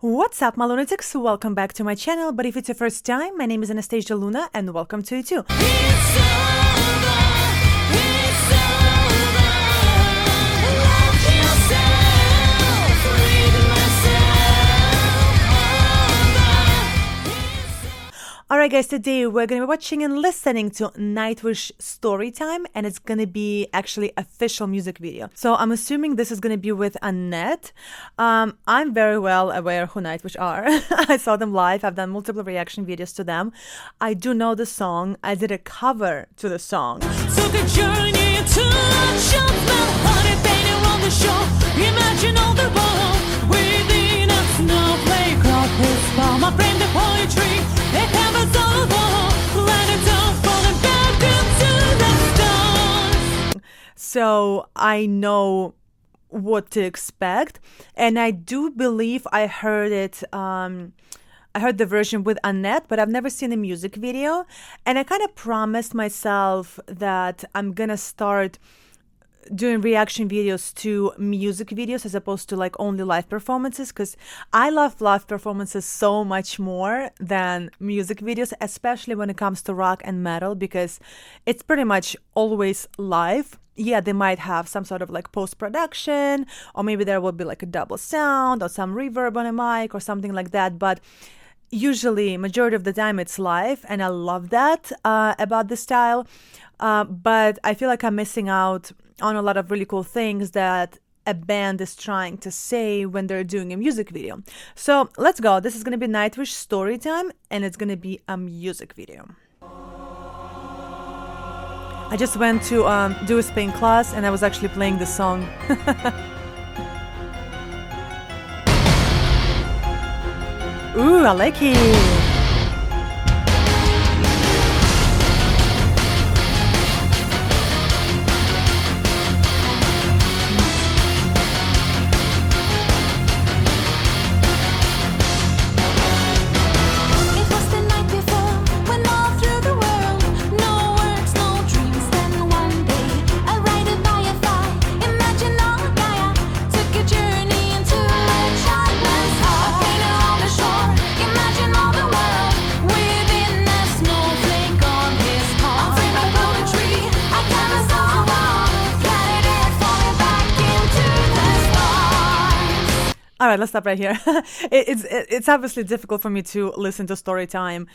What's up, my lunatics? Welcome back to my channel. But if it's your first time, my name is Anastasia Luna, and welcome to you too. Myself All right, guys. Today we're gonna be watching and listening to Nightwish story time, and it's gonna be actually official music video. So I'm assuming this is gonna be with Annette. Um, I'm very well aware who Nightwish are. I saw them live. I've done multiple reaction videos to them. I do know the song. I did a cover to the song. So I know what to expect, and I do believe I heard it. Um, I heard the version with Annette, but I've never seen a music video, and I kind of promised myself that I'm gonna start doing reaction videos to music videos as opposed to like only live performances because I love live performances so much more than music videos, especially when it comes to rock and metal because it's pretty much always live. Yeah, they might have some sort of like post production, or maybe there will be like a double sound or some reverb on a mic or something like that, but usually majority of the time it's live and i love that uh, about the style uh, but i feel like i'm missing out on a lot of really cool things that a band is trying to say when they're doing a music video. So let's go. This is to be nightwish story time and it's to be a music video. I just went to um, do a spin class and i was actually playing the song. Ooh i like It All right, let's stop right here. it, it's it, it's obviously difficult for me to listen to story time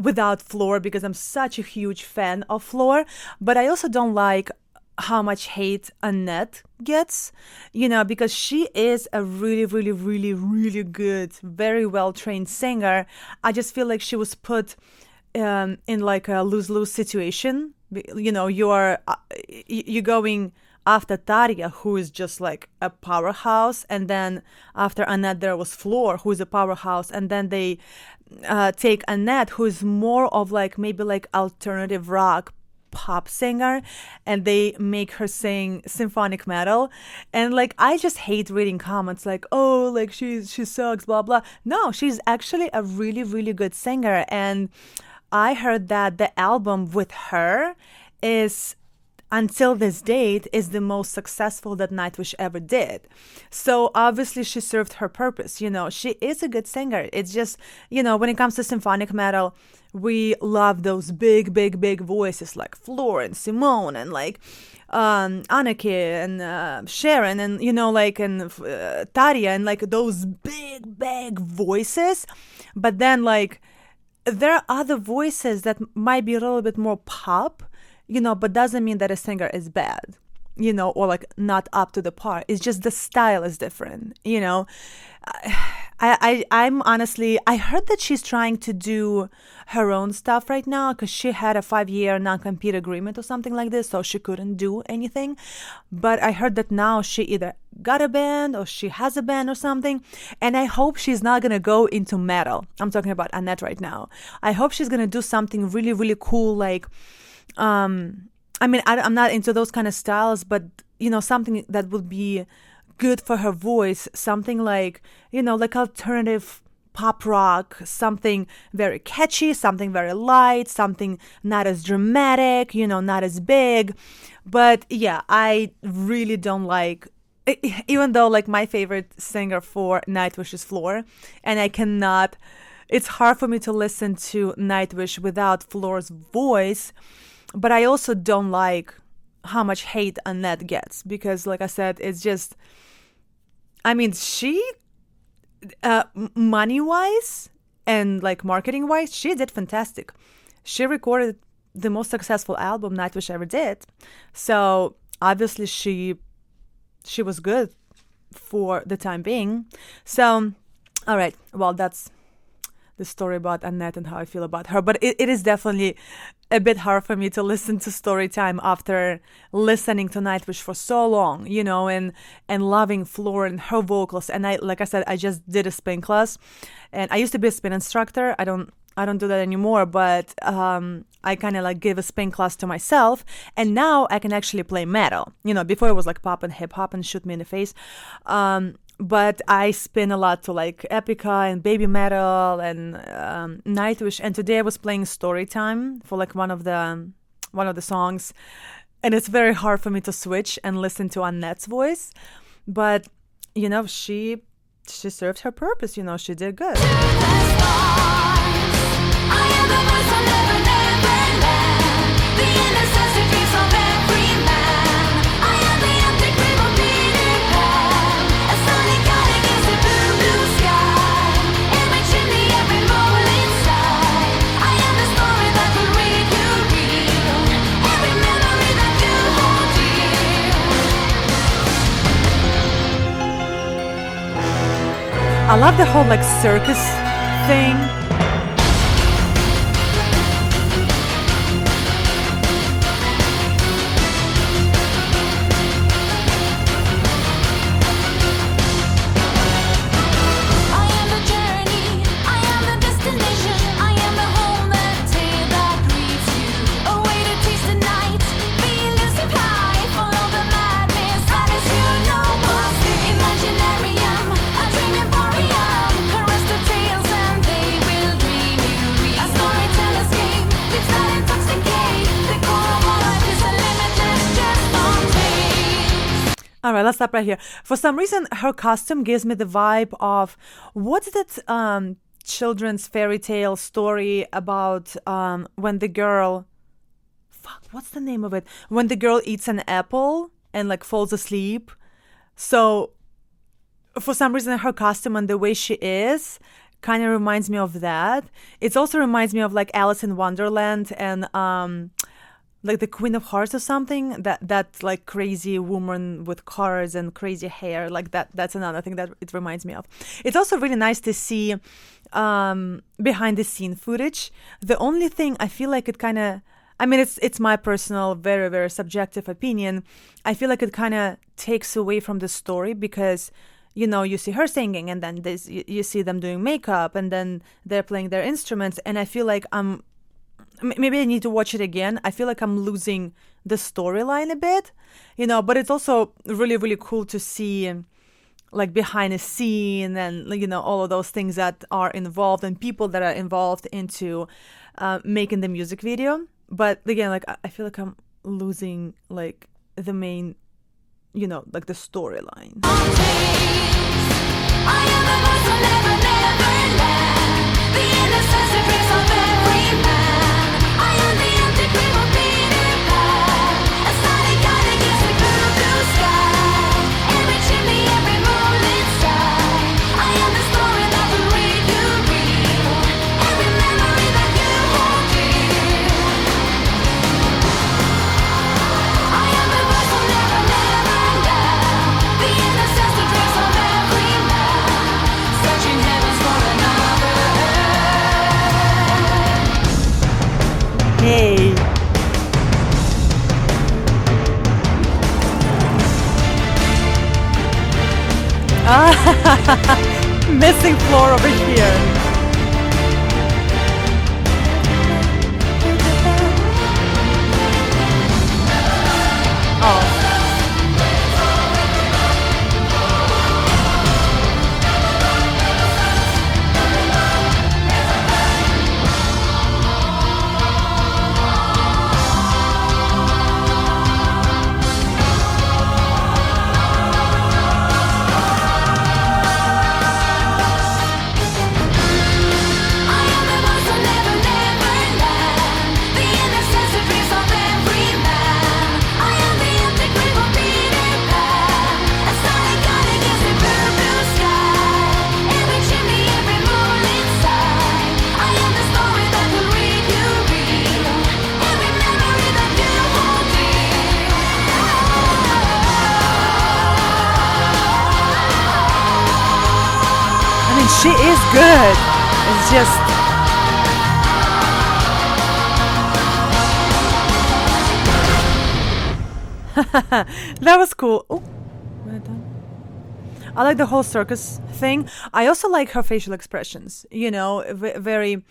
without Floor because I'm such a huge fan of Floor, but I also don't like how much hate Annette gets, you know, because she is a really, really, really, really good, very well trained singer. I just feel like she was put um, in like a lose lose situation. You know, you're uh, you're going after Tarja, who is just like a powerhouse, and then after Annette there was Floor, who is a powerhouse, and then they uh, take Annette, who is more of like maybe like alternative rock pop singer and they make her sing symphonic metal. And like i just hate reading comments like oh like she she sucks blah blah. No she's actually a really really good singer and i heard that the album with her is until this date is the most successful that Nightwish ever did. So obviously she served her purpose, you know. She is a good singer. It's just, you know, when it comes to symphonic metal, we love those big big big voices like Floor and Simone and like um Anneke and uh, Sharon and you know like and uh, Tarja and like those big big voices. But then like there are other voices that might be a little bit more pop, you know, but doesn't mean that a singer is bad, you know, or like not up to the par. It's just the style is different, you know. I, I I'm honestly I heard that she's trying to do her own stuff right now because she had a five year non compete agreement or something like this, so she couldn't do anything. But I heard that now she either got a band or she has a band or something, and I hope she's not gonna go into metal. I'm talking about Annette right now. I hope she's gonna do something really really cool like um i mean I, i'm not into those kind of styles but you know something that would be good for her voice something like you know like alternative pop rock something very catchy something very light something not as dramatic you know not as big but yeah i really don't like even though like my favorite singer for Nightwish is Floor, and I cannot. It's hard for me to listen to Nightwish without Floor's voice, but I also don't like how much hate Annette gets because, like I said, it's just. I mean, she, uh, money wise and like marketing wise, she did fantastic. She recorded the most successful album Nightwish ever did, so obviously she she was good for the time being. So, all right, well, that's the story about Annette and how I feel about her. But it, it is definitely a bit hard for me to listen to story time after listening to Nightwish for so long, you know, and and loving Floor and her vocals. And I, like I said, I just did a spin class, and I used to be a spin instructor. I don't. I don't do that anymore, but um, I kind of like give a spin class to myself, and now I can actually play metal. You know, before it was like pop and hip hop and shoot me in the face. Um, but I spin a lot to like Epica and Baby Metal and um, Nightwish. And today I was playing Storytime for like one of the one of the songs, and it's very hard for me to switch and listen to Annette's voice. But you know, she she served her purpose. You know, she did good. I love the whole like circus thing. Right, let's stop right here. For some reason, her costume gives me the vibe of what's that um, children's fairy tale story about um, when the girl. Fuck, what's the name of it? When the girl eats an apple and like falls asleep. So, for some reason, her costume and the way she is kind of reminds me of that. It also reminds me of like Alice in Wonderland and um, like the Queen of Hearts or something. That that like crazy woman with cars and crazy hair. Like that. That's another thing that it reminds me of. It's also really nice to see um, behind the scene footage. The only thing I feel like it kind of. I mean, it's it's my personal, very very subjective opinion. I feel like it kind of takes away from the story because you know you see her singing and then this you, you see them doing makeup and then they're playing their instruments and I feel like I'm maybe I need to watch it again. I feel like I'm losing the storyline a bit, you know. But it's also really, really cool to see, like behind the scene and you know all of those things that are involved and people that are involved into uh, making the music video. But again, like I I feel like I'm losing like the main, you know, like the storyline. Floor over she is good. It's just. that was cool. Oh, I? Like the whole circus thing. I also like her facial expressions. You know, v- very.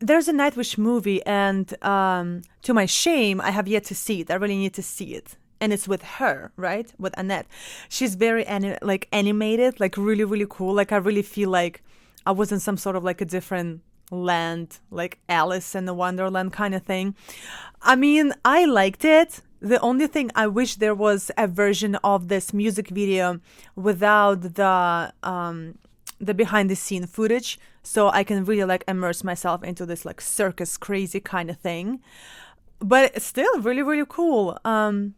There's a Nightwish movie, and um, to my shame, I have yet to see it. I really need to see it, and it's with her, right? With Annette. She's very ani- like animated, like really, really cool. Like I really feel like I was in some sort of like a different land, like Alice in the Wonderland kind of thing. I mean, I liked it. The only thing I wish there was a version of this music video without the um the behind the scene footage so I can really like immerse myself into this like circus crazy kind of thing. But still really really cool. Um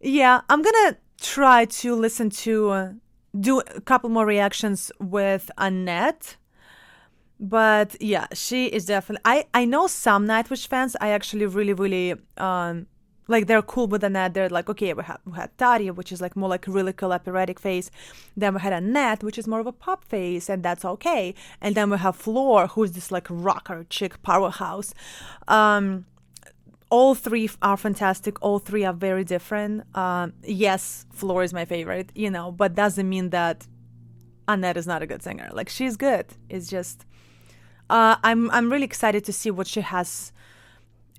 yeah, I'm to try to listen to uh, do a couple more reactions with Annette but yeah she is definitely i i know some nightwish fans i actually really really um like they're cool with Annette. They're like, okay, we had we had Tarja, which is like more like a really cool operatic face. Then we had Annette, which is more of a pop face, and that's okay. And then we have Floor, who's this like rocker chick powerhouse. Um, all three are fantastic. All three are very different. Um, yes, Floor is my favorite, you know, but doesn't mean that Annette is not a good singer. Like she's good. It's just uh, I'm I'm really excited to see what she has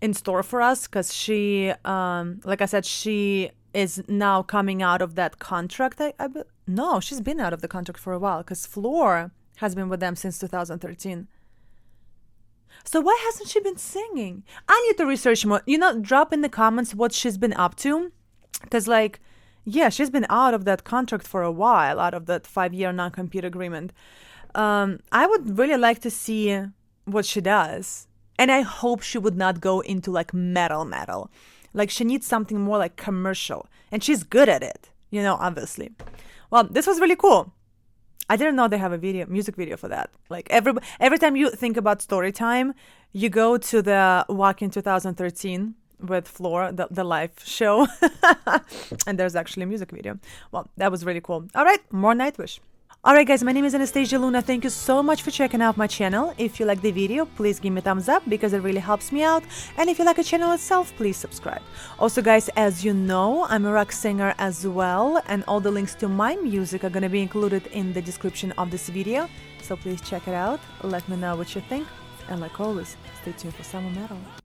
in store for us because she, um, like I said, she is now coming out of that contract. I, I no, she's been out of the contract for a while because Floor has been with them since 2013. So why hasn't she been singing? I need to research more. You know, drop in the comments what she's been up to, because like, yeah, she's been out of that contract for a while, out of that five-year non-compete agreement. Um, I would really like to see what she does, and I hope she would not go into like metal metal. Like she needs something more like commercial, and she's good at it. You know, obviously. Well, this was really cool. I didn't know they have a video, music video for that. Like every every time you think about story time, you go to the Wacken 2013 with Floor, the, the live show, and there's actually a music video. Well, that was really cool. All right, more Nightwish. All right, guys, my name is Anastasia Luna. Thank you so much for checking out my channel. If you like the video, please give me a thumbs up because it really helps me out. And if you like the channel itself, please subscribe. Also, guys, as you know, I'm a rock singer as well, and all the links to my music are to be included in the description of this video. So please check it out. Let me know what you think. And like always, stay tuned for summer metal.